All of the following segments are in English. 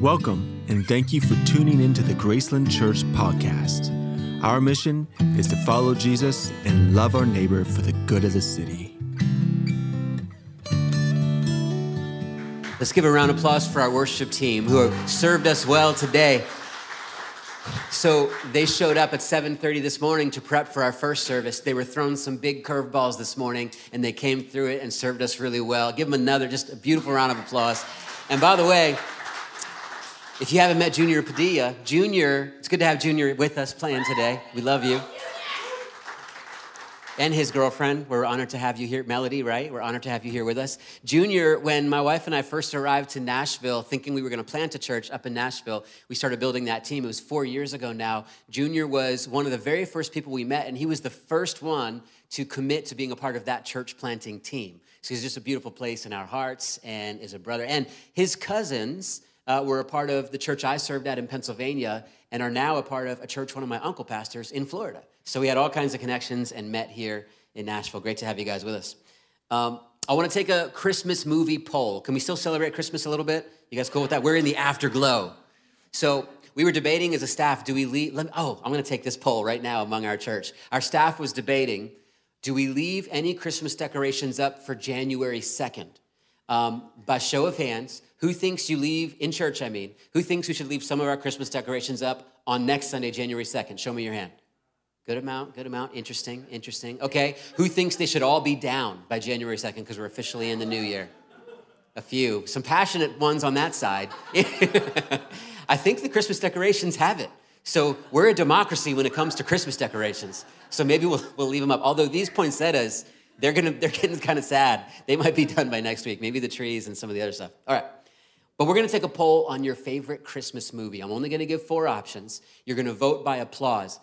Welcome, and thank you for tuning into the Graceland Church podcast. Our mission is to follow Jesus and love our neighbor for the good of the city. Let's give a round of applause for our worship team who have served us well today. So they showed up at 7:30 this morning to prep for our first service. They were throwing some big curveballs this morning, and they came through it and served us really well. Give them another, just a beautiful round of applause. And by the way, if you haven't met Junior Padilla, Junior, it's good to have Junior with us playing today. We love you. And his girlfriend. We're honored to have you here. Melody, right? We're honored to have you here with us. Junior, when my wife and I first arrived to Nashville, thinking we were going to plant a church up in Nashville, we started building that team. It was four years ago now. Junior was one of the very first people we met, and he was the first one to commit to being a part of that church planting team. So he's just a beautiful place in our hearts and is a brother. And his cousins, uh, were a part of the church I served at in Pennsylvania and are now a part of a church one of my uncle pastors in Florida. So we had all kinds of connections and met here in Nashville. Great to have you guys with us. Um, I want to take a Christmas movie poll. Can we still celebrate Christmas a little bit? You guys cool with that? We're in the afterglow. So we were debating as a staff, do we leave? Me, oh, I'm going to take this poll right now among our church. Our staff was debating, do we leave any Christmas decorations up for January 2nd? Um, by show of hands, who thinks you leave, in church, I mean, who thinks we should leave some of our Christmas decorations up on next Sunday, January 2nd? Show me your hand. Good amount, good amount. Interesting, interesting. Okay. Who thinks they should all be down by January 2nd because we're officially in the new year? A few. Some passionate ones on that side. I think the Christmas decorations have it. So we're a democracy when it comes to Christmas decorations. So maybe we'll, we'll leave them up. Although these poinsettias, they're gonna they're getting kind of sad. They might be done by next week. Maybe the trees and some of the other stuff. All right. But we're gonna take a poll on your favorite Christmas movie. I'm only gonna give four options. You're gonna vote by applause.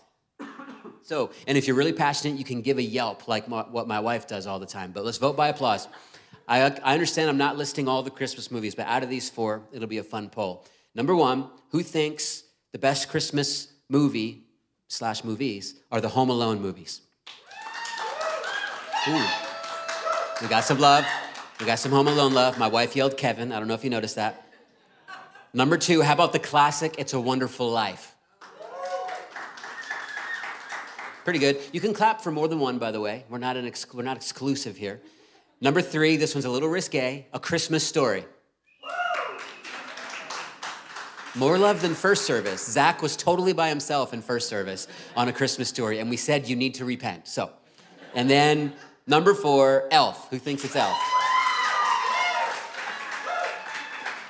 So, and if you're really passionate, you can give a yelp like my, what my wife does all the time. But let's vote by applause. I, I understand I'm not listing all the Christmas movies, but out of these four, it'll be a fun poll. Number one, who thinks the best Christmas movie slash movies are the Home Alone movies? Ooh. We got some love. We got some Home Alone love. My wife yelled Kevin. I don't know if you noticed that. Number two, how about the classic It's a Wonderful Life? Pretty good. You can clap for more than one, by the way. We're not, an ex- we're not exclusive here. Number three, this one's a little risque A Christmas Story. More love than first service. Zach was totally by himself in first service on a Christmas story, and we said you need to repent. So, and then number four, Elf. Who thinks it's Elf?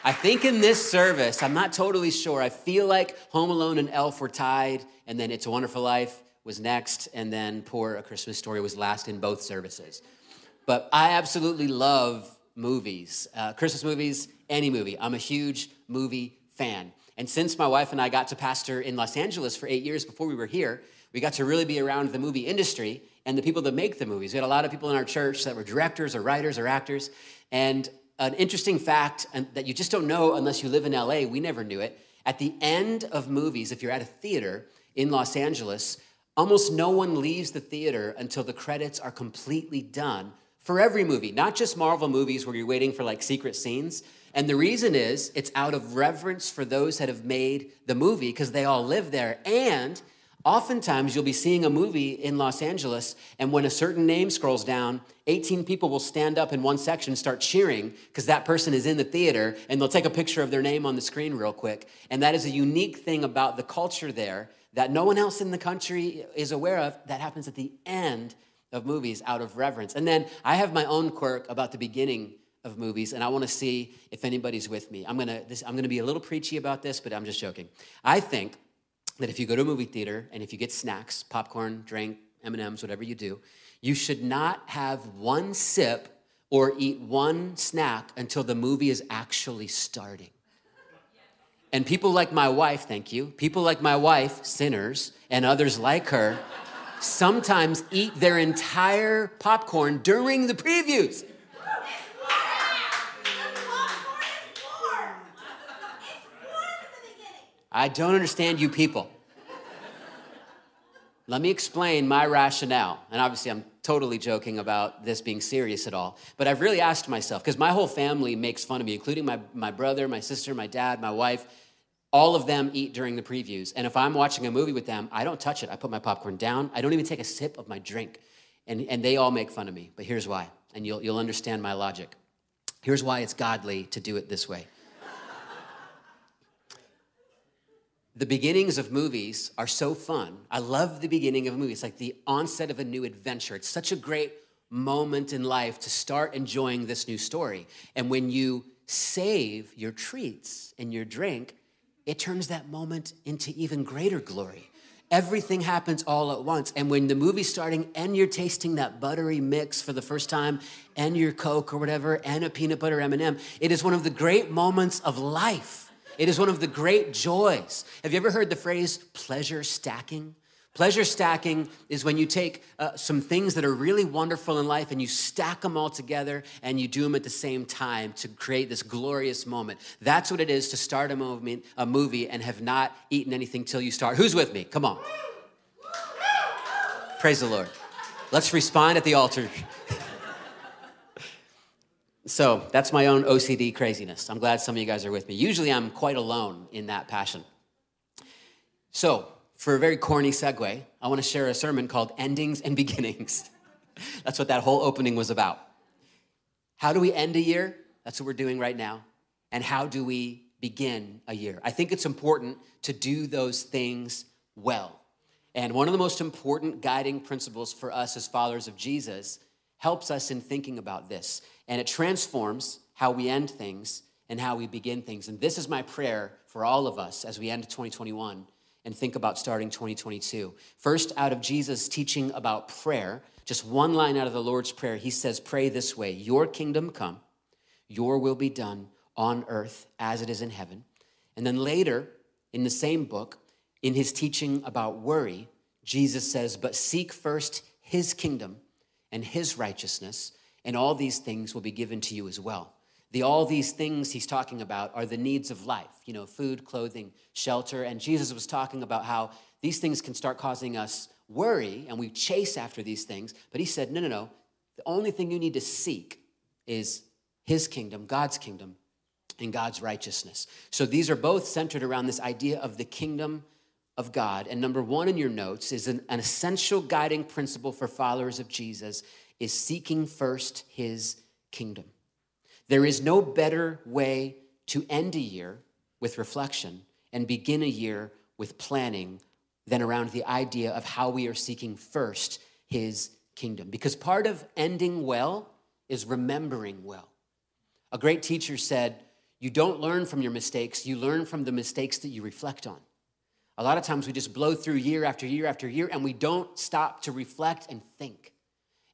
I think in this service, I'm not totally sure. I feel like Home Alone and Elf were tied, and then It's a Wonderful Life was next, and then Poor A Christmas Story was last in both services. But I absolutely love movies, uh, Christmas movies, any movie. I'm a huge movie fan. And since my wife and I got to pastor in Los Angeles for eight years before we were here, we got to really be around the movie industry and the people that make the movies. We had a lot of people in our church that were directors or writers or actors. And an interesting fact that you just don't know unless you live in LA, we never knew it. At the end of movies, if you're at a theater in Los Angeles, almost no one leaves the theater until the credits are completely done for every movie, not just Marvel movies where you're waiting for like secret scenes. And the reason is it's out of reverence for those that have made the movie because they all live there. And Oftentimes, you'll be seeing a movie in Los Angeles, and when a certain name scrolls down, 18 people will stand up in one section and start cheering because that person is in the theater, and they'll take a picture of their name on the screen real quick. And that is a unique thing about the culture there that no one else in the country is aware of. That happens at the end of movies out of reverence. And then I have my own quirk about the beginning of movies, and I want to see if anybody's with me. I'm gonna, this, I'm gonna be a little preachy about this, but I'm just joking. I think that if you go to a movie theater and if you get snacks, popcorn, drink, M&Ms, whatever you do, you should not have one sip or eat one snack until the movie is actually starting. And people like my wife, thank you, people like my wife, sinners, and others like her, sometimes eat their entire popcorn during the previews. I don't understand you people. Let me explain my rationale. And obviously, I'm totally joking about this being serious at all. But I've really asked myself, because my whole family makes fun of me, including my, my brother, my sister, my dad, my wife. All of them eat during the previews. And if I'm watching a movie with them, I don't touch it. I put my popcorn down. I don't even take a sip of my drink. And, and they all make fun of me. But here's why, and you'll, you'll understand my logic. Here's why it's godly to do it this way. The beginnings of movies are so fun. I love the beginning of a movie. It's like the onset of a new adventure. It's such a great moment in life to start enjoying this new story. And when you save your treats and your drink, it turns that moment into even greater glory. Everything happens all at once. And when the movie's starting and you're tasting that buttery mix for the first time and your Coke or whatever and a peanut butter M&M, it is one of the great moments of life it is one of the great joys. Have you ever heard the phrase pleasure stacking? Pleasure stacking is when you take uh, some things that are really wonderful in life and you stack them all together and you do them at the same time to create this glorious moment. That's what it is to start a movie, a movie and have not eaten anything till you start. Who's with me? Come on. Praise the Lord. Let's respond at the altar. So that's my own OCD craziness. I'm glad some of you guys are with me. Usually I'm quite alone in that passion. So, for a very corny segue, I want to share a sermon called Endings and Beginnings. that's what that whole opening was about. How do we end a year? That's what we're doing right now. And how do we begin a year? I think it's important to do those things well. And one of the most important guiding principles for us as followers of Jesus helps us in thinking about this and it transforms how we end things and how we begin things. And this is my prayer for all of us as we end 2021 and think about starting 2022. First, out of Jesus' teaching about prayer, just one line out of the Lord's Prayer, he says, Pray this way Your kingdom come, your will be done on earth as it is in heaven. And then later in the same book, in his teaching about worry, Jesus says, But seek first his kingdom and his righteousness and all these things will be given to you as well. The all these things he's talking about are the needs of life, you know, food, clothing, shelter. And Jesus was talking about how these things can start causing us worry and we chase after these things. But he said, no, no, no. The only thing you need to seek is his kingdom, God's kingdom, and God's righteousness. So these are both centered around this idea of the kingdom of God. And number one in your notes is an, an essential guiding principle for followers of Jesus is seeking first his kingdom. There is no better way to end a year with reflection and begin a year with planning than around the idea of how we are seeking first his kingdom. Because part of ending well is remembering well. A great teacher said, You don't learn from your mistakes, you learn from the mistakes that you reflect on. A lot of times we just blow through year after year after year and we don't stop to reflect and think.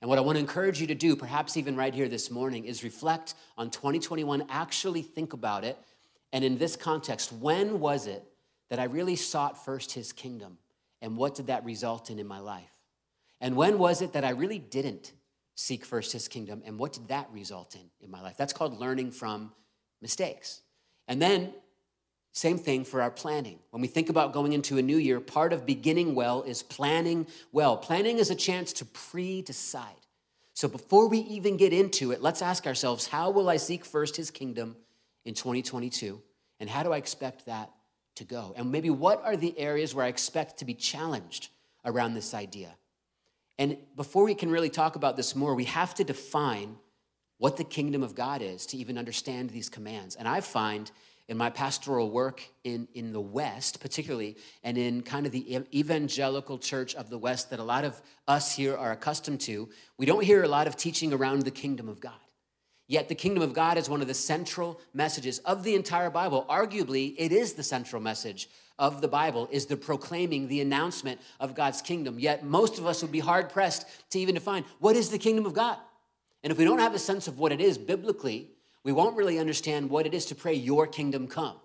And what I want to encourage you to do, perhaps even right here this morning, is reflect on 2021, actually think about it. And in this context, when was it that I really sought first his kingdom? And what did that result in in my life? And when was it that I really didn't seek first his kingdom? And what did that result in in my life? That's called learning from mistakes. And then, same thing for our planning. When we think about going into a new year, part of beginning well is planning well. Planning is a chance to pre decide. So before we even get into it, let's ask ourselves how will I seek first his kingdom in 2022? And how do I expect that to go? And maybe what are the areas where I expect to be challenged around this idea? And before we can really talk about this more, we have to define what the kingdom of God is to even understand these commands. And I find in my pastoral work in, in the West, particularly, and in kind of the evangelical church of the West that a lot of us here are accustomed to, we don't hear a lot of teaching around the kingdom of God. Yet the kingdom of God is one of the central messages of the entire Bible. Arguably, it is the central message of the Bible is the proclaiming, the announcement of God's kingdom. Yet most of us would be hard pressed to even define what is the kingdom of God. And if we don't have a sense of what it is biblically, we won't really understand what it is to pray, Your kingdom come.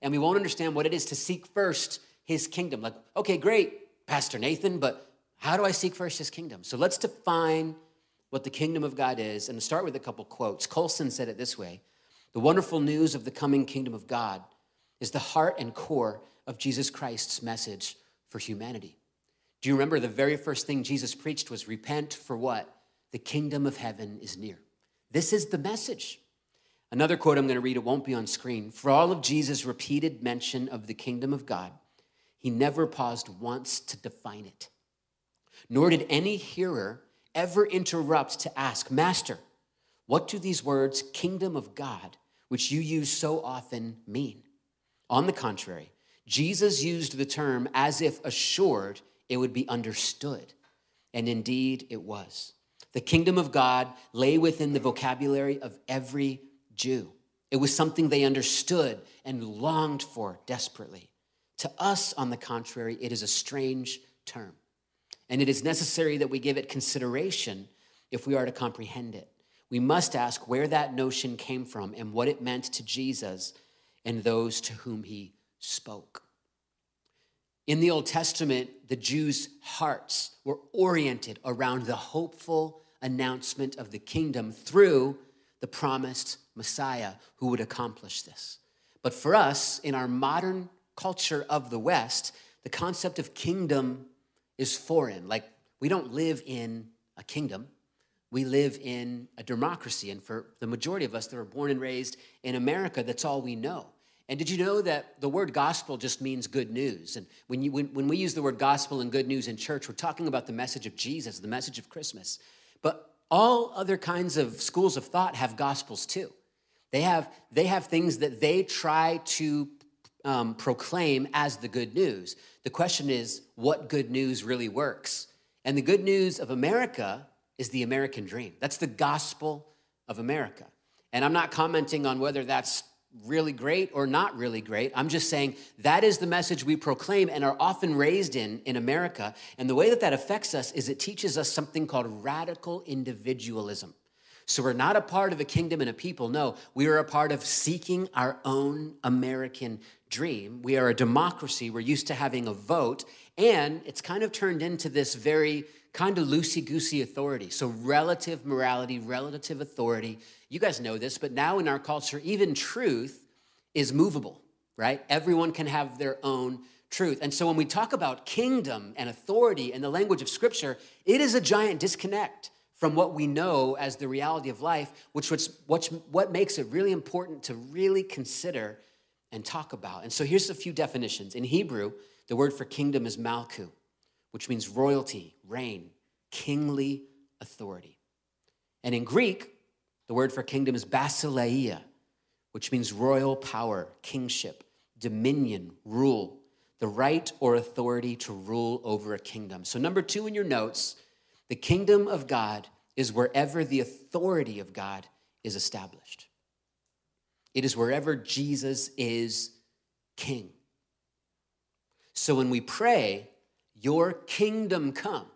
And we won't understand what it is to seek first His kingdom. Like, okay, great, Pastor Nathan, but how do I seek first His kingdom? So let's define what the kingdom of God is and start with a couple quotes. Colson said it this way The wonderful news of the coming kingdom of God is the heart and core of Jesus Christ's message for humanity. Do you remember the very first thing Jesus preached was repent for what? The kingdom of heaven is near. This is the message. Another quote I'm going to read, it won't be on screen. For all of Jesus' repeated mention of the kingdom of God, he never paused once to define it. Nor did any hearer ever interrupt to ask, Master, what do these words, kingdom of God, which you use so often, mean? On the contrary, Jesus used the term as if assured it would be understood. And indeed, it was. The kingdom of God lay within the vocabulary of every Jew. It was something they understood and longed for desperately. To us, on the contrary, it is a strange term. And it is necessary that we give it consideration if we are to comprehend it. We must ask where that notion came from and what it meant to Jesus and those to whom he spoke. In the Old Testament, the Jews' hearts were oriented around the hopeful announcement of the kingdom through the promised Messiah who would accomplish this. But for us, in our modern culture of the West, the concept of kingdom is foreign. Like, we don't live in a kingdom, we live in a democracy. And for the majority of us that are born and raised in America, that's all we know. And did you know that the word gospel just means good news? And when, you, when, when we use the word gospel and good news in church, we're talking about the message of Jesus, the message of Christmas. But all other kinds of schools of thought have gospels too. They have, they have things that they try to um, proclaim as the good news. The question is, what good news really works? And the good news of America is the American dream. That's the gospel of America. And I'm not commenting on whether that's really great or not really great. I'm just saying that is the message we proclaim and are often raised in in America. And the way that that affects us is it teaches us something called radical individualism. So we're not a part of a kingdom and a people. No, we are a part of seeking our own American dream. We are a democracy. We're used to having a vote. And it's kind of turned into this very kind of loosey goosey authority. So, relative morality, relative authority. You guys know this, but now in our culture, even truth is movable, right? Everyone can have their own truth. And so, when we talk about kingdom and authority in the language of Scripture, it is a giant disconnect from what we know as the reality of life, which, which, what makes it really important to really consider and talk about. And so, here's a few definitions. In Hebrew, the word for kingdom is malku which means royalty, reign, kingly authority. And in Greek, the word for kingdom is basileia, which means royal power, kingship, dominion, rule, the right or authority to rule over a kingdom. So, number two in your notes, the kingdom of God is wherever the authority of God is established. It is wherever Jesus is king. So when we pray, your kingdom come,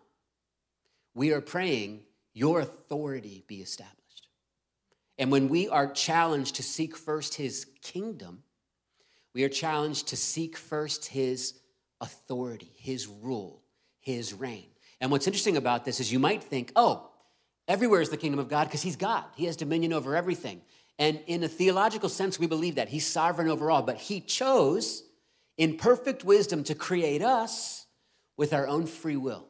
we are praying, Your authority be established. And when we are challenged to seek first His kingdom, we are challenged to seek first His authority, His rule, His reign. And what's interesting about this is you might think, oh, everywhere is the kingdom of God because He's God, He has dominion over everything. And in a theological sense, we believe that He's sovereign over all, but He chose in perfect wisdom to create us with our own free will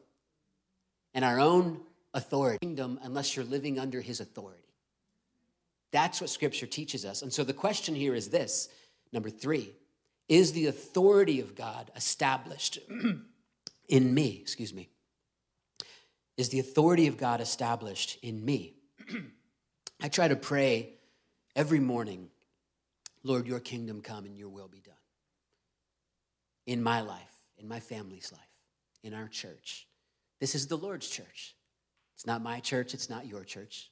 and our own authority kingdom unless you're living under his authority. That's what scripture teaches us. And so the question here is this number three is the authority of God established in me? Excuse me. Is the authority of God established in me? I try to pray every morning, Lord, your kingdom come and your will be done in my life, in my family's life in our church. This is the Lord's church. It's not my church, it's not your church.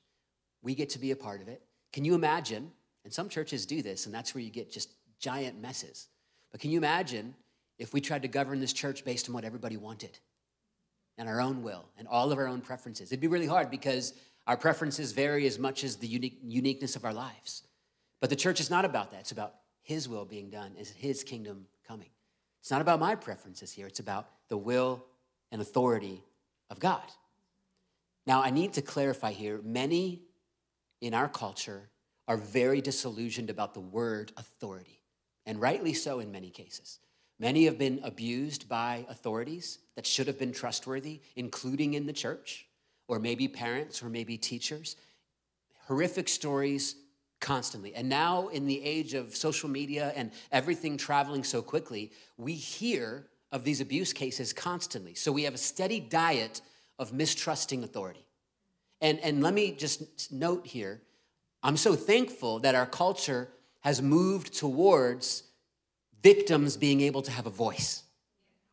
We get to be a part of it. Can you imagine? And some churches do this, and that's where you get just giant messes. But can you imagine if we tried to govern this church based on what everybody wanted and our own will and all of our own preferences? It'd be really hard because our preferences vary as much as the unique, uniqueness of our lives. But the church is not about that. It's about His will being done, is His kingdom coming. It's not about my preferences here, it's about the will and authority of God. Now, I need to clarify here many in our culture are very disillusioned about the word authority, and rightly so in many cases. Many have been abused by authorities that should have been trustworthy, including in the church, or maybe parents, or maybe teachers. Horrific stories constantly. And now, in the age of social media and everything traveling so quickly, we hear of these abuse cases constantly. So we have a steady diet of mistrusting authority. And, and let me just note here I'm so thankful that our culture has moved towards victims being able to have a voice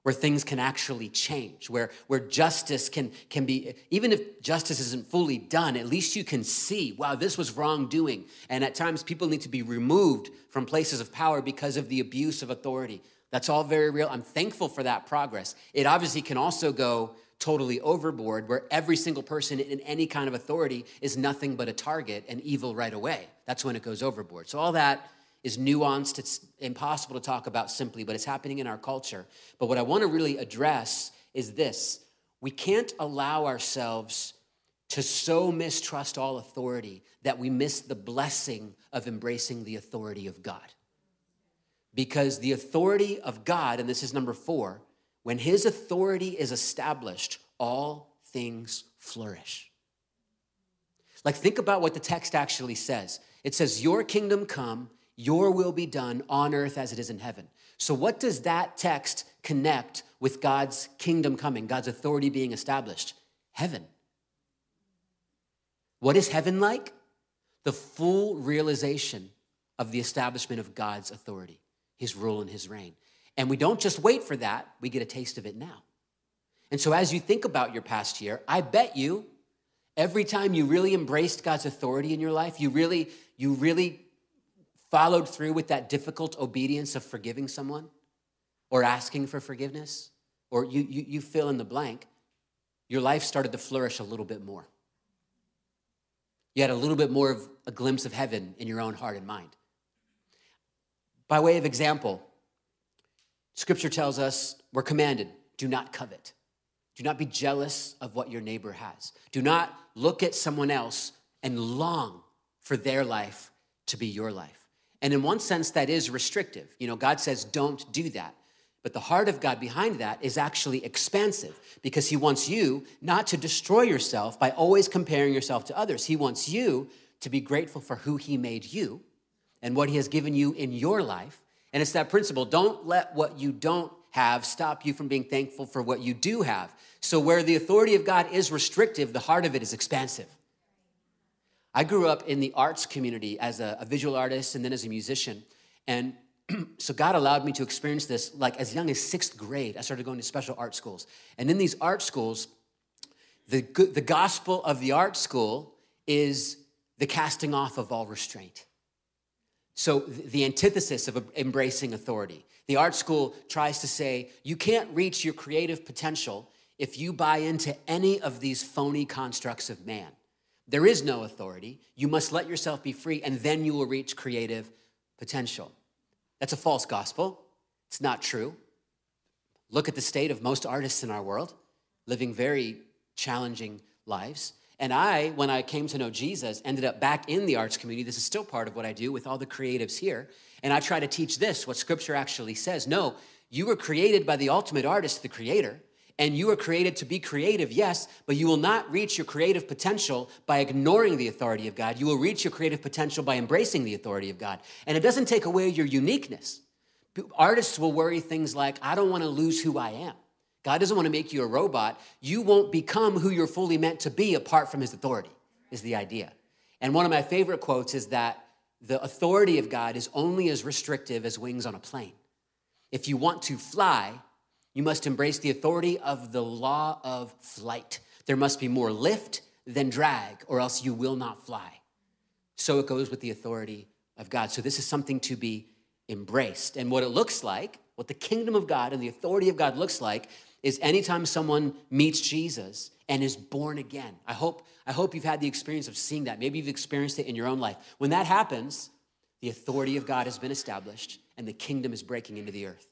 where things can actually change, where, where justice can, can be, even if justice isn't fully done, at least you can see, wow, this was wrongdoing. And at times, people need to be removed from places of power because of the abuse of authority. That's all very real. I'm thankful for that progress. It obviously can also go totally overboard, where every single person in any kind of authority is nothing but a target and evil right away. That's when it goes overboard. So, all that is nuanced. It's impossible to talk about simply, but it's happening in our culture. But what I want to really address is this we can't allow ourselves to so mistrust all authority that we miss the blessing of embracing the authority of God. Because the authority of God, and this is number four, when his authority is established, all things flourish. Like, think about what the text actually says. It says, Your kingdom come, your will be done on earth as it is in heaven. So, what does that text connect with God's kingdom coming, God's authority being established? Heaven. What is heaven like? The full realization of the establishment of God's authority, his rule and his reign. And we don't just wait for that, we get a taste of it now. And so, as you think about your past year, I bet you every time you really embraced God's authority in your life, you really, you really followed through with that difficult obedience of forgiving someone or asking for forgiveness, or you, you, you fill in the blank, your life started to flourish a little bit more. You had a little bit more of a glimpse of heaven in your own heart and mind. By way of example, scripture tells us we're commanded do not covet. Do not be jealous of what your neighbor has. Do not look at someone else and long for their life to be your life. And in one sense, that is restrictive. You know, God says, don't do that. But the heart of God behind that is actually expansive because He wants you not to destroy yourself by always comparing yourself to others. He wants you to be grateful for who He made you and what He has given you in your life. And it's that principle don't let what you don't have stop you from being thankful for what you do have. So, where the authority of God is restrictive, the heart of it is expansive. I grew up in the arts community as a, a visual artist and then as a musician. And so God allowed me to experience this like as young as sixth grade. I started going to special art schools. And in these art schools, the, the gospel of the art school is the casting off of all restraint. So, the antithesis of embracing authority. The art school tries to say you can't reach your creative potential if you buy into any of these phony constructs of man. There is no authority. You must let yourself be free, and then you will reach creative potential. That's a false gospel. It's not true. Look at the state of most artists in our world, living very challenging lives. And I, when I came to know Jesus, ended up back in the arts community. This is still part of what I do with all the creatives here. And I try to teach this, what scripture actually says. No, you were created by the ultimate artist, the creator. And you were created to be creative, yes, but you will not reach your creative potential by ignoring the authority of God. You will reach your creative potential by embracing the authority of God. And it doesn't take away your uniqueness. Artists will worry things like, I don't want to lose who I am. God doesn't want to make you a robot. You won't become who you're fully meant to be apart from his authority, is the idea. And one of my favorite quotes is that the authority of God is only as restrictive as wings on a plane. If you want to fly, you must embrace the authority of the law of flight. There must be more lift than drag, or else you will not fly. So it goes with the authority of God. So this is something to be embraced. And what it looks like, what the kingdom of God and the authority of God looks like, is anytime someone meets Jesus and is born again. I hope, I hope you've had the experience of seeing that. Maybe you've experienced it in your own life. When that happens, the authority of God has been established and the kingdom is breaking into the earth.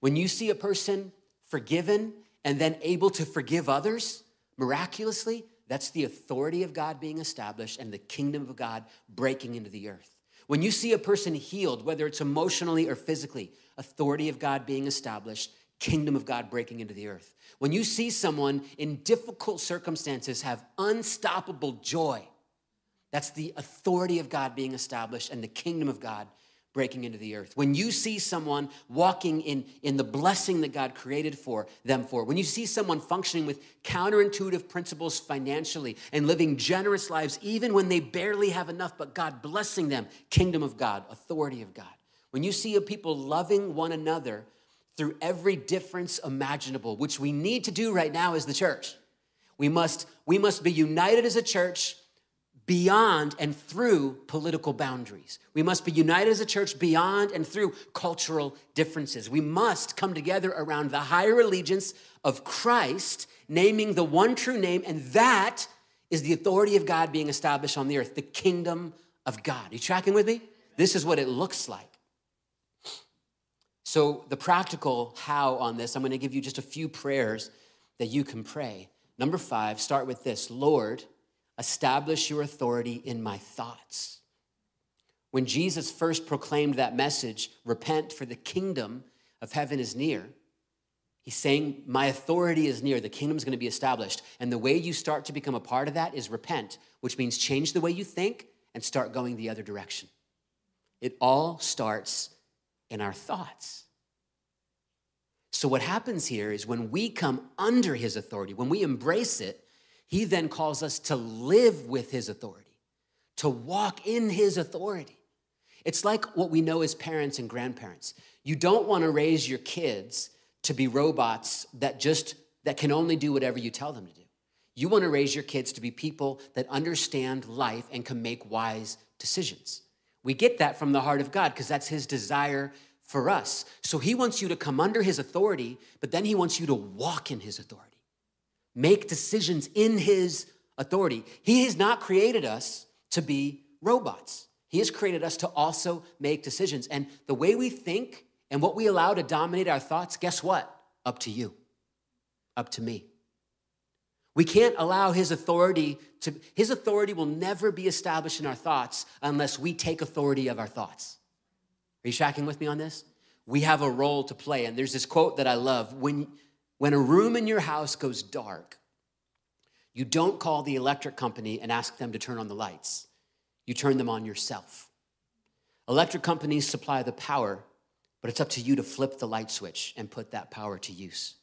When you see a person forgiven and then able to forgive others miraculously, that's the authority of God being established and the kingdom of God breaking into the earth. When you see a person healed, whether it's emotionally or physically, authority of God being established, kingdom of God breaking into the earth. When you see someone in difficult circumstances have unstoppable joy, that's the authority of God being established and the kingdom of God breaking into the earth. When you see someone walking in, in the blessing that God created for them for, when you see someone functioning with counterintuitive principles financially and living generous lives, even when they barely have enough, but God blessing them, kingdom of God, authority of God. When you see a people loving one another through every difference imaginable, which we need to do right now as the church. We must, we must be united as a church beyond and through political boundaries. We must be united as a church beyond and through cultural differences. We must come together around the higher allegiance of Christ, naming the one true name, and that is the authority of God being established on the earth, the kingdom of God. Are you tracking with me? This is what it looks like. So, the practical how on this, I'm going to give you just a few prayers that you can pray. Number five, start with this Lord, establish your authority in my thoughts. When Jesus first proclaimed that message, repent for the kingdom of heaven is near, he's saying, My authority is near, the kingdom is going to be established. And the way you start to become a part of that is repent, which means change the way you think and start going the other direction. It all starts in our thoughts. So, what happens here is when we come under his authority, when we embrace it, he then calls us to live with his authority, to walk in his authority. It's like what we know as parents and grandparents. You don't want to raise your kids to be robots that just that can only do whatever you tell them to do. You want to raise your kids to be people that understand life and can make wise decisions. We get that from the heart of God because that's his desire for us. So he wants you to come under his authority, but then he wants you to walk in his authority make decisions in his authority. He has not created us to be robots. He has created us to also make decisions. And the way we think and what we allow to dominate our thoughts, guess what? Up to you, up to me. We can't allow his authority to, his authority will never be established in our thoughts unless we take authority of our thoughts. Are you tracking with me on this? We have a role to play. And there's this quote that I love when, when a room in your house goes dark, you don't call the electric company and ask them to turn on the lights. You turn them on yourself. Electric companies supply the power, but it's up to you to flip the light switch and put that power to use.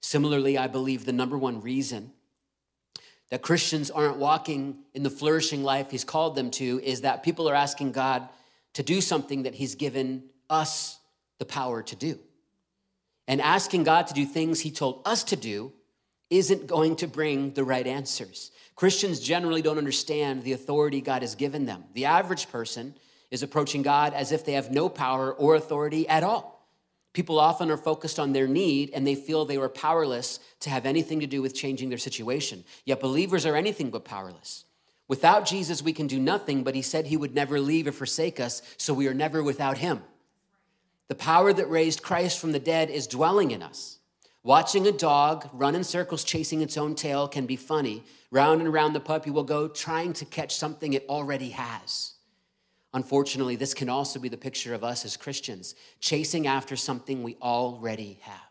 Similarly, I believe the number one reason that Christians aren't walking in the flourishing life He's called them to is that people are asking God to do something that He's given us the power to do. And asking God to do things He told us to do isn't going to bring the right answers. Christians generally don't understand the authority God has given them. The average person is approaching God as if they have no power or authority at all. People often are focused on their need and they feel they were powerless to have anything to do with changing their situation. Yet believers are anything but powerless. Without Jesus, we can do nothing, but he said he would never leave or forsake us, so we are never without him. The power that raised Christ from the dead is dwelling in us. Watching a dog run in circles chasing its own tail can be funny. Round and round the puppy will go trying to catch something it already has. Unfortunately, this can also be the picture of us as Christians, chasing after something we already have.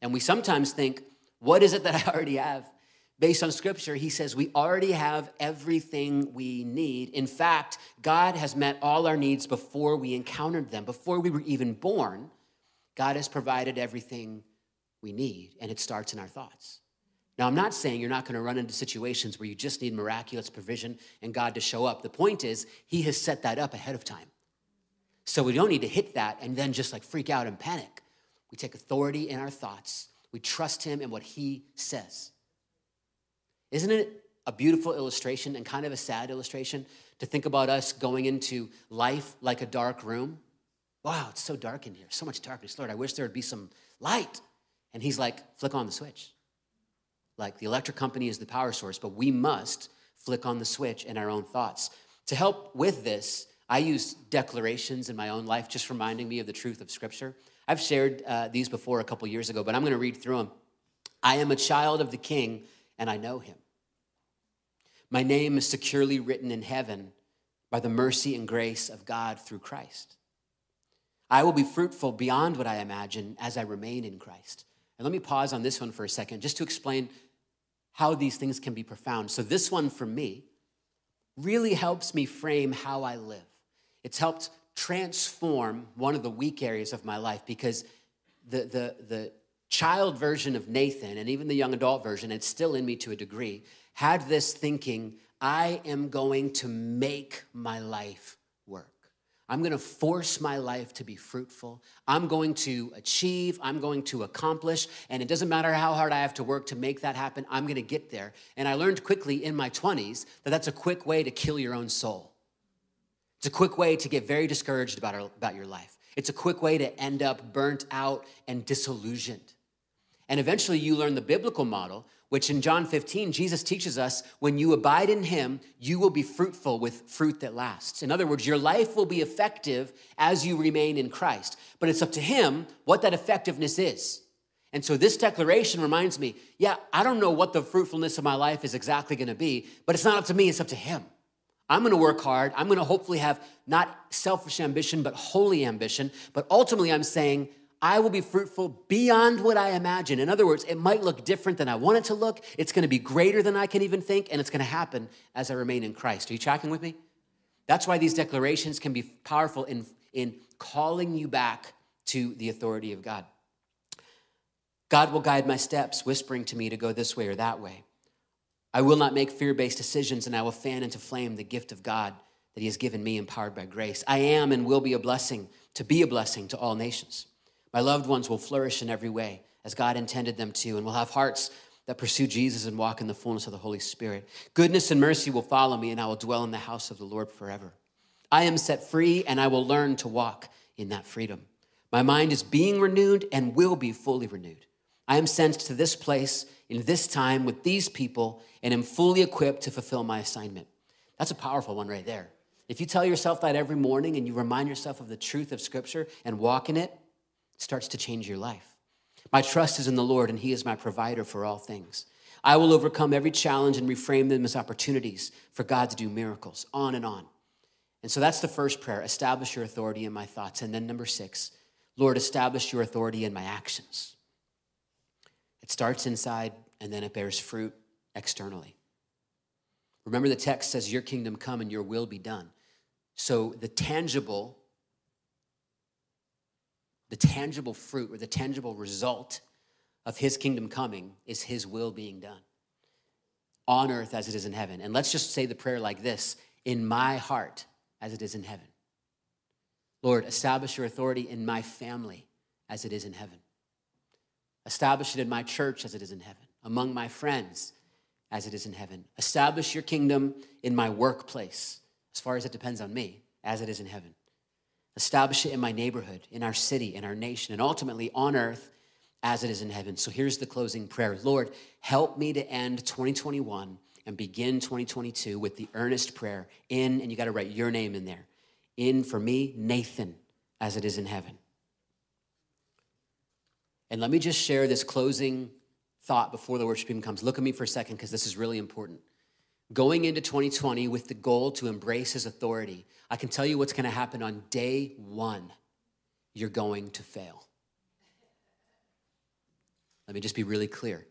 And we sometimes think, what is it that I already have? based on scripture, he says we already have everything we need. In fact, God has met all our needs before we encountered them, before we were even born. God has provided everything we need, and it starts in our thoughts. Now, I'm not saying you're not going to run into situations where you just need miraculous provision and God to show up. The point is, He has set that up ahead of time. So we don't need to hit that and then just like freak out and panic. We take authority in our thoughts, we trust Him in what He says. Isn't it a beautiful illustration and kind of a sad illustration to think about us going into life like a dark room? Wow, it's so dark in here, so much darkness. Lord, I wish there would be some light. And he's like, flick on the switch. Like the electric company is the power source, but we must flick on the switch in our own thoughts. To help with this, I use declarations in my own life, just reminding me of the truth of Scripture. I've shared uh, these before a couple years ago, but I'm going to read through them. I am a child of the King, and I know him. My name is securely written in heaven. by the mercy and grace of God through Christ. I will be fruitful beyond what I imagine as I remain in Christ. And let me pause on this one for a second just to explain how these things can be profound. So, this one for me really helps me frame how I live. It's helped transform one of the weak areas of my life because the, the, the child version of Nathan and even the young adult version, it's still in me to a degree, had this thinking I am going to make my life work. I'm going to force my life to be fruitful. I'm going to achieve. I'm going to accomplish. And it doesn't matter how hard I have to work to make that happen, I'm going to get there. And I learned quickly in my 20s that that's a quick way to kill your own soul. It's a quick way to get very discouraged about, our, about your life. It's a quick way to end up burnt out and disillusioned. And eventually you learn the biblical model, which in John 15, Jesus teaches us when you abide in him, you will be fruitful with fruit that lasts. In other words, your life will be effective as you remain in Christ. But it's up to him what that effectiveness is. And so this declaration reminds me yeah, I don't know what the fruitfulness of my life is exactly gonna be, but it's not up to me, it's up to him. I'm gonna work hard. I'm gonna hopefully have not selfish ambition, but holy ambition. But ultimately, I'm saying, I will be fruitful beyond what I imagine. In other words, it might look different than I want it to look. It's going to be greater than I can even think, and it's going to happen as I remain in Christ. Are you tracking with me? That's why these declarations can be powerful in, in calling you back to the authority of God. God will guide my steps, whispering to me to go this way or that way. I will not make fear based decisions, and I will fan into flame the gift of God that He has given me, empowered by grace. I am and will be a blessing, to be a blessing to all nations. My loved ones will flourish in every way as God intended them to, and will have hearts that pursue Jesus and walk in the fullness of the Holy Spirit. Goodness and mercy will follow me, and I will dwell in the house of the Lord forever. I am set free, and I will learn to walk in that freedom. My mind is being renewed and will be fully renewed. I am sent to this place in this time with these people and am fully equipped to fulfill my assignment. That's a powerful one right there. If you tell yourself that every morning and you remind yourself of the truth of Scripture and walk in it, starts to change your life. My trust is in the Lord, and He is my provider for all things. I will overcome every challenge and reframe them as opportunities for God to do miracles, on and on. And so that's the first prayer establish your authority in my thoughts. And then number six, Lord, establish your authority in my actions. It starts inside and then it bears fruit externally. Remember, the text says, Your kingdom come and your will be done. So the tangible the tangible fruit or the tangible result of his kingdom coming is his will being done on earth as it is in heaven. And let's just say the prayer like this in my heart as it is in heaven. Lord, establish your authority in my family as it is in heaven. Establish it in my church as it is in heaven, among my friends as it is in heaven. Establish your kingdom in my workplace, as far as it depends on me, as it is in heaven. Establish it in my neighborhood, in our city, in our nation, and ultimately on earth as it is in heaven. So here's the closing prayer Lord, help me to end 2021 and begin 2022 with the earnest prayer in, and you got to write your name in there. In for me, Nathan, as it is in heaven. And let me just share this closing thought before the worship team comes. Look at me for a second because this is really important going into 2020 with the goal to embrace his authority, I can tell you what's going to happen on day one. You're going to fail. Let me just be really clear.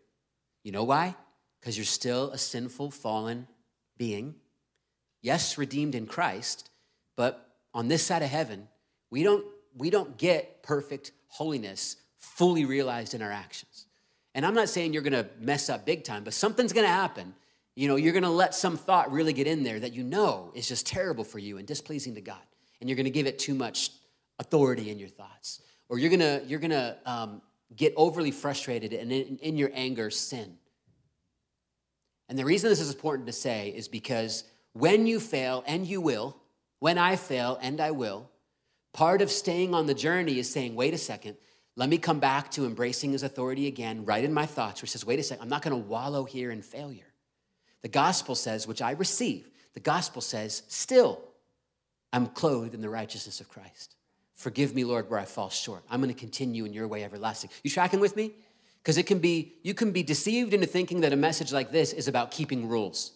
You know why? Because you're still a sinful, fallen being. Yes, redeemed in Christ, but on this side of heaven, we don't, we don't get perfect holiness fully realized in our actions. And I'm not saying you're gonna mess up big time, but something's gonna happen you know, you're going to let some thought really get in there that you know is just terrible for you and displeasing to God. And you're going to give it too much authority in your thoughts. Or you're going to, you're going to um, get overly frustrated and in, in your anger, sin. And the reason this is important to say is because when you fail, and you will, when I fail, and I will, part of staying on the journey is saying, wait a second, let me come back to embracing his authority again, right in my thoughts, which says, wait a second, I'm not going to wallow here in failure. The gospel says, which I receive, the gospel says, still, I'm clothed in the righteousness of Christ. Forgive me, Lord, where I fall short. I'm going to continue in your way everlasting. You tracking with me? Because it can be, you can be deceived into thinking that a message like this is about keeping rules.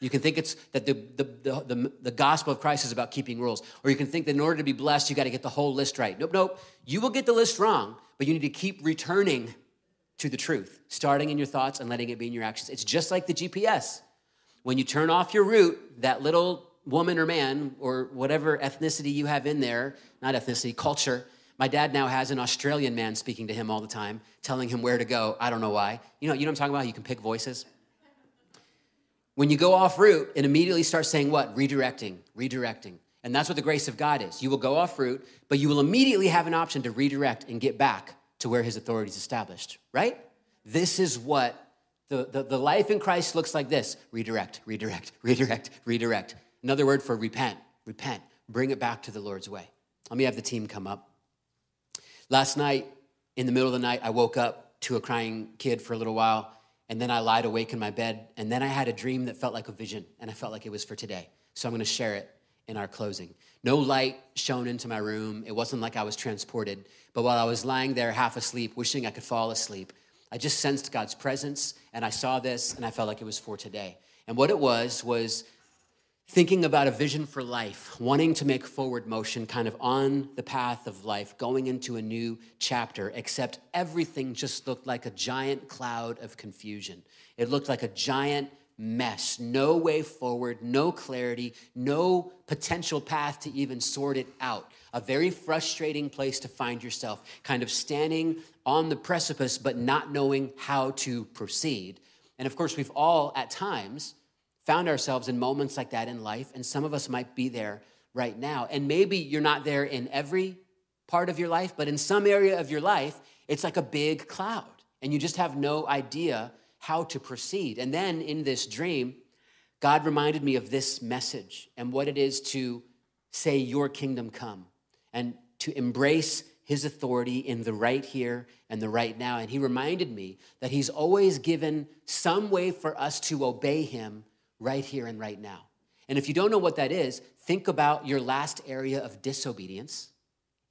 You can think it's that the, the, the, the, gospel of Christ is about keeping rules. Or you can think that in order to be blessed, you got to get the whole list right. Nope, nope. You will get the list wrong, but you need to keep returning to the truth, starting in your thoughts and letting it be in your actions. It's just like the GPS. When you turn off your route, that little woman or man or whatever ethnicity you have in there, not ethnicity, culture, my dad now has an Australian man speaking to him all the time, telling him where to go. I don't know why. You know, you know what I'm talking about? You can pick voices. When you go off route, it immediately starts saying what? Redirecting, redirecting. And that's what the grace of God is. You will go off route, but you will immediately have an option to redirect and get back to where his authority is established, right? This is what the, the, the life in Christ looks like this redirect, redirect, redirect, redirect. Another word for repent, repent, bring it back to the Lord's way. Let me have the team come up. Last night, in the middle of the night, I woke up to a crying kid for a little while, and then I lied awake in my bed, and then I had a dream that felt like a vision, and I felt like it was for today. So I'm gonna share it in our closing. No light shone into my room. It wasn't like I was transported, but while I was lying there half asleep, wishing I could fall asleep, I just sensed God's presence, and I saw this, and I felt like it was for today. And what it was was thinking about a vision for life, wanting to make forward motion kind of on the path of life, going into a new chapter, except everything just looked like a giant cloud of confusion. It looked like a giant mess, no way forward, no clarity, no potential path to even sort it out. A very frustrating place to find yourself, kind of standing on the precipice, but not knowing how to proceed. And of course, we've all at times found ourselves in moments like that in life, and some of us might be there right now. And maybe you're not there in every part of your life, but in some area of your life, it's like a big cloud, and you just have no idea how to proceed. And then in this dream, God reminded me of this message and what it is to say, Your kingdom come, and to embrace his authority in the right here and the right now. And he reminded me that he's always given some way for us to obey him right here and right now. And if you don't know what that is, think about your last area of disobedience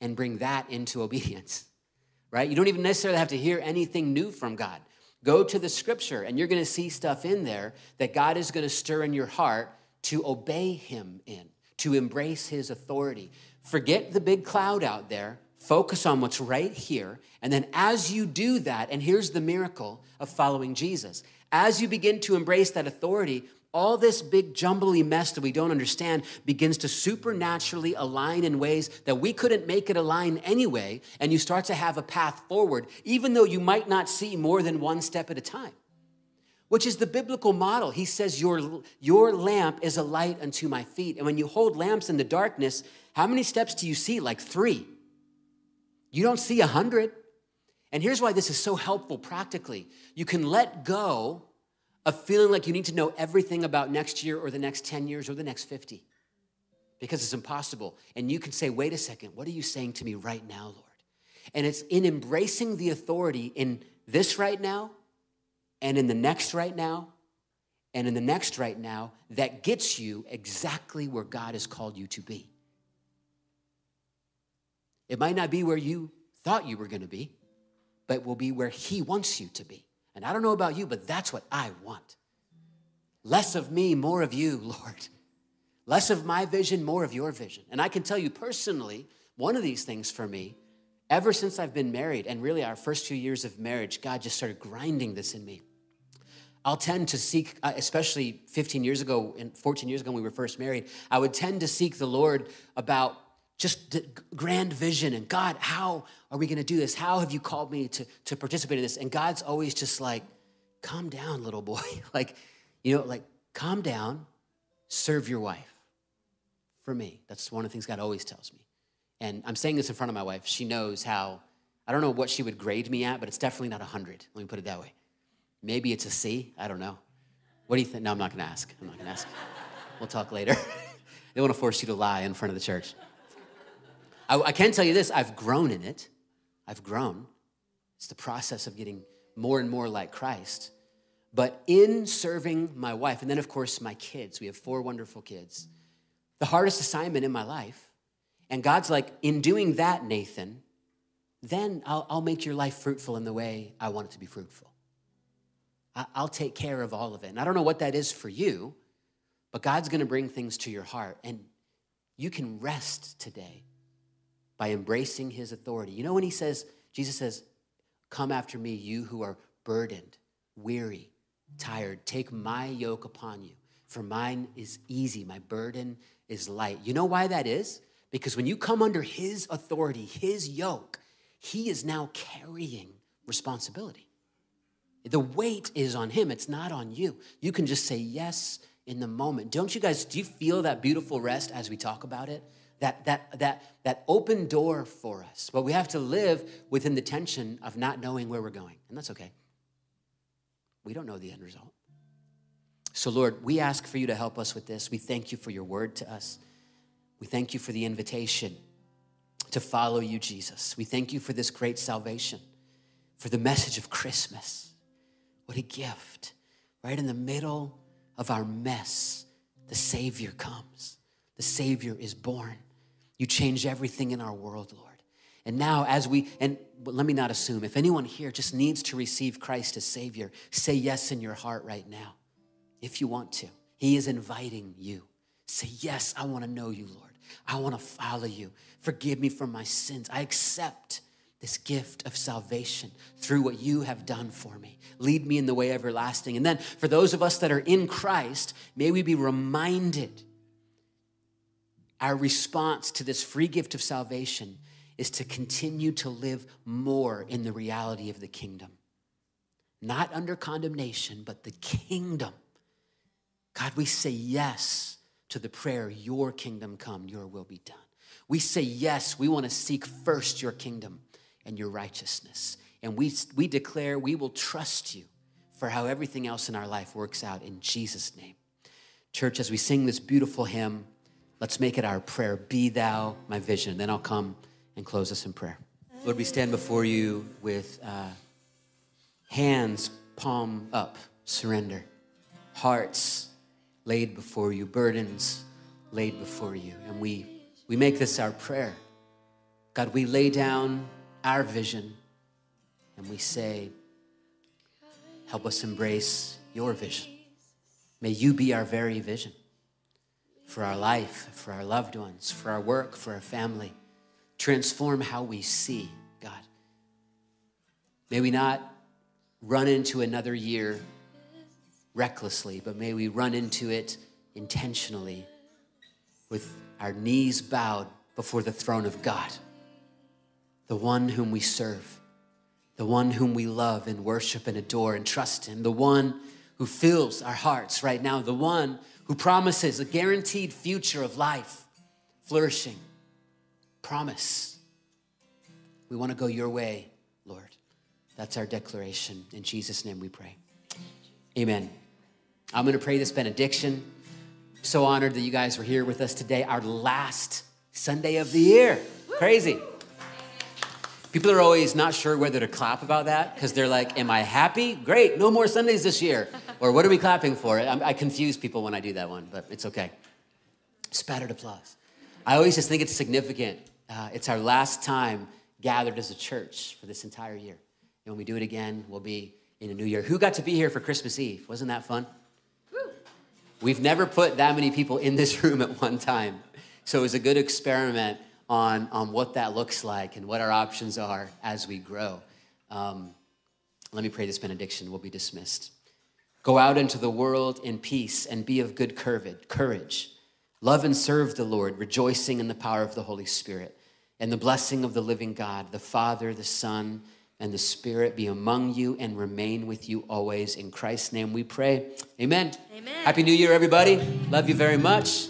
and bring that into obedience, right? You don't even necessarily have to hear anything new from God. Go to the scripture and you're going to see stuff in there that God is going to stir in your heart to obey Him in, to embrace His authority. Forget the big cloud out there. Focus on what's right here. And then, as you do that, and here's the miracle of following Jesus, as you begin to embrace that authority, all this big jumbly mess that we don't understand begins to supernaturally align in ways that we couldn't make it align anyway, and you start to have a path forward, even though you might not see more than one step at a time. Which is the biblical model. He says, Your, your lamp is a light unto my feet. And when you hold lamps in the darkness, how many steps do you see? Like three. You don't see a hundred. And here's why this is so helpful practically. You can let go of feeling like you need to know everything about next year or the next 10 years or the next 50 because it's impossible. And you can say, wait a second, what are you saying to me right now, Lord? And it's in embracing the authority in this right now and in the next right now and in the next right now that gets you exactly where God has called you to be. It might not be where you thought you were going to be, but will be where He wants you to be. And I don't know about you, but that's what I want. Less of me, more of you, Lord. Less of my vision, more of your vision. And I can tell you personally, one of these things for me, ever since I've been married, and really our first few years of marriage, God just started grinding this in me. I'll tend to seek, uh, especially 15 years ago and 14 years ago when we were first married, I would tend to seek the Lord about just the grand vision and God, how are we going to do this? How have you called me to, to participate in this? And God's always just like, calm down, little boy. like, you know, like, calm down, serve your wife. For me, that's one of the things God always tells me. And I'm saying this in front of my wife. She knows how, I don't know what she would grade me at, but it's definitely not 100. Let me put it that way. Maybe it's a C. I don't know. What do you think? No, I'm not going to ask. I'm not going to ask. We'll talk later. they want to force you to lie in front of the church. I, I can tell you this I've grown in it. I've grown. It's the process of getting more and more like Christ. But in serving my wife, and then of course my kids, we have four wonderful kids, the hardest assignment in my life. And God's like, in doing that, Nathan, then I'll, I'll make your life fruitful in the way I want it to be fruitful. I, I'll take care of all of it. And I don't know what that is for you, But God's to bring things to your heart, and you can rest today by embracing his authority. You know, when he says, Jesus says, Come after me, you who are burdened, weary, tired, take my yoke upon you, for mine is easy, my burden is light. You know why that is? Because when you come under his authority, his yoke, he is now carrying responsibility. The weight is on him, it's not on you. You can just say yes in the moment. Don't you guys, do you feel that beautiful rest as we talk about it? That, that, that, that open door for us. But we have to live within the tension of not knowing where we're going, and that's okay. We don't know the end result. So, Lord, we ask for you to help us with this. We thank you for your word to us. We thank you for the invitation to follow you, Jesus. We thank you for this great salvation, for the message of Christmas. What a gift. Right in the middle of our mess, the Savior comes. The Savior is born. You change everything in our world, Lord. And now, as we, and let me not assume, if anyone here just needs to receive Christ as Savior, say yes in your heart right now, if you want to. He is inviting you. Say, Yes, I want to know you, Lord. I want to follow you. Forgive me for my sins. I accept this gift of salvation through what you have done for me. Lead me in the way everlasting. And then for those of us that are in Christ, may we be reminded our response to this free gift of salvation is to continue to live more in the reality of the kingdom. Not under condemnation, but the kingdom. God, we say yes to the prayer, Your kingdom come, Your will be done. We say yes, we want to seek first Your kingdom and Your righteousness. And we, we declare we will trust You for how everything else in our life works out in Jesus' name. Church, as we sing this beautiful hymn, let's make it our prayer Be Thou my vision. Then I'll come and close us in prayer. Lord, we stand before you with uh, hands palm up, surrender, hearts laid before you, burdens laid before you. And we, we make this our prayer. God, we lay down our vision and we say, help us embrace your vision. May you be our very vision for our life, for our loved ones, for our work, for our family. Transform how we see, God. May we not run into another year recklessly, but may we run into it intentionally with our knees bowed before the throne of God, the one whom we serve, the one whom we love and worship and adore and trust in, the one who fills our hearts right now, the one who promises a guaranteed future of life, flourishing, promise. We want to go your way, Lord. That's our declaration. In Jesus' name we pray. Amen. I'm going to pray this benediction. So honored that you guys were here with us today, our last Sunday of the year. Crazy. People are always not sure whether to clap about that because they're like, Am I happy? Great, no more Sundays this year. Or what are we clapping for? I, I confuse people when I do that one, but it's okay. Spattered applause. I always just think it's significant. Uh, it's our last time gathered as a church for this entire year. And when we do it again, we'll be in a new year. Who got to be here for Christmas Eve? Wasn't that fun? We've never put that many people in this room at one time. So it was a good experiment on, on what that looks like and what our options are as we grow. Um, let me pray this benediction. We'll be dismissed. Go out into the world in peace and be of good courage. Love and serve the Lord, rejoicing in the power of the Holy Spirit and the blessing of the living God, the Father, the Son, and the Spirit be among you and remain with you always. In Christ's name we pray. Amen. Amen. Happy New Year, everybody. Love you very much.